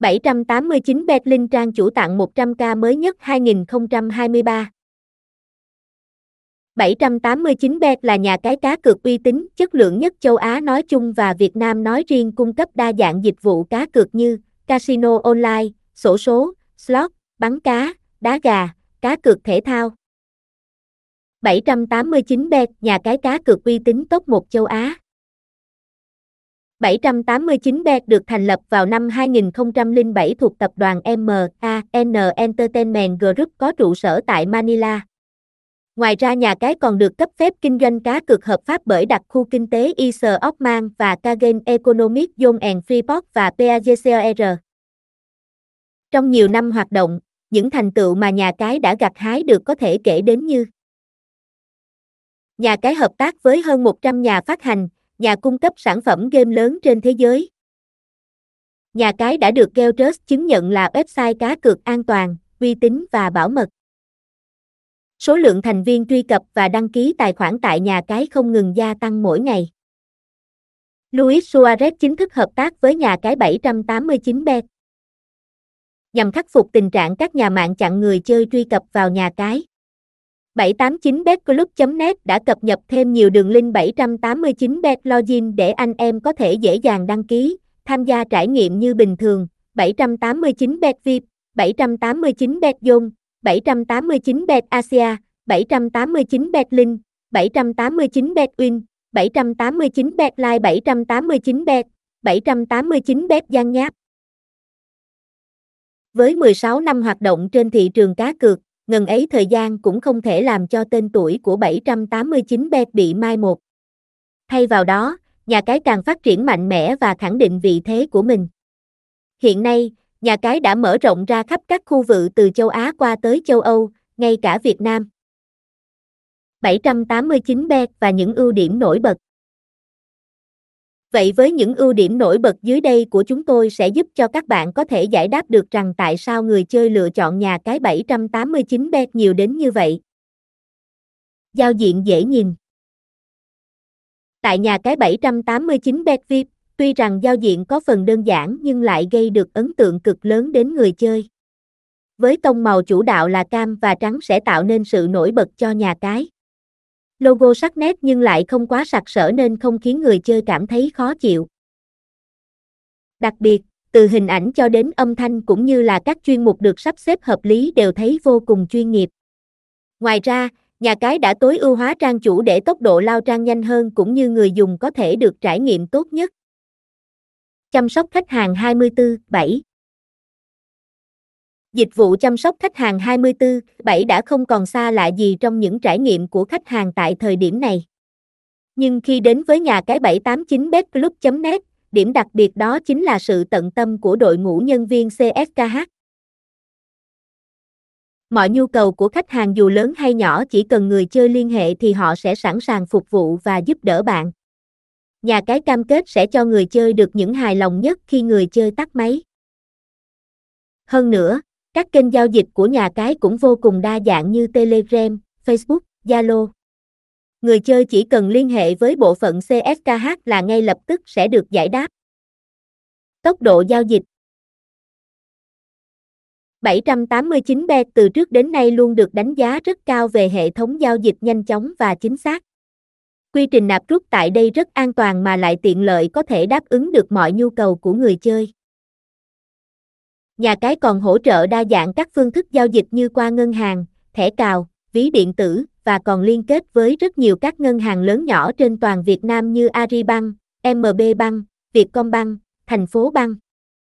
789 bet linh trang chủ tặng 100k mới nhất 2023. 789 bet là nhà cái cá cược uy tín, chất lượng nhất châu Á nói chung và Việt Nam nói riêng cung cấp đa dạng dịch vụ cá cược như casino online, sổ số, slot, bắn cá, đá gà, cá cược thể thao. 789 bet, nhà cái cá cược uy tín top 1 châu Á. 789 bet được thành lập vào năm 2007 thuộc tập đoàn MAN Entertainment Group có trụ sở tại Manila. Ngoài ra nhà cái còn được cấp phép kinh doanh cá cược hợp pháp bởi đặc khu kinh tế Isar Oman và Kagen Economic Zone and Freeport và PAGCOR. Trong nhiều năm hoạt động, những thành tựu mà nhà cái đã gặt hái được có thể kể đến như Nhà cái hợp tác với hơn 100 nhà phát hành, nhà cung cấp sản phẩm game lớn trên thế giới. Nhà cái đã được Geltrus chứng nhận là website cá cược an toàn, uy tín và bảo mật. Số lượng thành viên truy cập và đăng ký tài khoản tại nhà cái không ngừng gia tăng mỗi ngày. Luis Suarez chính thức hợp tác với nhà cái 789bet. Nhằm khắc phục tình trạng các nhà mạng chặn người chơi truy cập vào nhà cái. 789betclub.net đã cập nhật thêm nhiều đường link 789bet login để anh em có thể dễ dàng đăng ký, tham gia trải nghiệm như bình thường. 789bet VIP, 789bet Zone, 789bet Asia, 789bet Link, 789bet Win, 789bet Live 789bet, 789bet Giang Nháp. Với 16 năm hoạt động trên thị trường cá cược, ngần ấy thời gian cũng không thể làm cho tên tuổi của 789 bet bị mai một. Thay vào đó, nhà cái càng phát triển mạnh mẽ và khẳng định vị thế của mình. Hiện nay, nhà cái đã mở rộng ra khắp các khu vực từ châu Á qua tới châu Âu, ngay cả Việt Nam. 789 bet và những ưu điểm nổi bật. Vậy với những ưu điểm nổi bật dưới đây của chúng tôi sẽ giúp cho các bạn có thể giải đáp được rằng tại sao người chơi lựa chọn nhà cái 789 bet nhiều đến như vậy. Giao diện dễ nhìn. Tại nhà cái 789 bet VIP, tuy rằng giao diện có phần đơn giản nhưng lại gây được ấn tượng cực lớn đến người chơi. Với tông màu chủ đạo là cam và trắng sẽ tạo nên sự nổi bật cho nhà cái. Logo sắc nét nhưng lại không quá sặc sỡ nên không khiến người chơi cảm thấy khó chịu. Đặc biệt, từ hình ảnh cho đến âm thanh cũng như là các chuyên mục được sắp xếp hợp lý đều thấy vô cùng chuyên nghiệp. Ngoài ra, nhà cái đã tối ưu hóa trang chủ để tốc độ lao trang nhanh hơn cũng như người dùng có thể được trải nghiệm tốt nhất. Chăm sóc khách hàng 24/7 Dịch vụ chăm sóc khách hàng 24/7 đã không còn xa lạ gì trong những trải nghiệm của khách hàng tại thời điểm này. Nhưng khi đến với nhà cái 789betclub.net, điểm đặc biệt đó chính là sự tận tâm của đội ngũ nhân viên CSKH. Mọi nhu cầu của khách hàng dù lớn hay nhỏ chỉ cần người chơi liên hệ thì họ sẽ sẵn sàng phục vụ và giúp đỡ bạn. Nhà cái cam kết sẽ cho người chơi được những hài lòng nhất khi người chơi tắt máy. Hơn nữa, các kênh giao dịch của nhà cái cũng vô cùng đa dạng như Telegram, Facebook, Zalo. Người chơi chỉ cần liên hệ với bộ phận CSKH là ngay lập tức sẽ được giải đáp. Tốc độ giao dịch 789 bet từ trước đến nay luôn được đánh giá rất cao về hệ thống giao dịch nhanh chóng và chính xác. Quy trình nạp rút tại đây rất an toàn mà lại tiện lợi có thể đáp ứng được mọi nhu cầu của người chơi. Nhà cái còn hỗ trợ đa dạng các phương thức giao dịch như qua ngân hàng, thẻ cào, ví điện tử và còn liên kết với rất nhiều các ngân hàng lớn nhỏ trên toàn Việt Nam như Agribank, MB Bank, Vietcombank, thành phố Bank.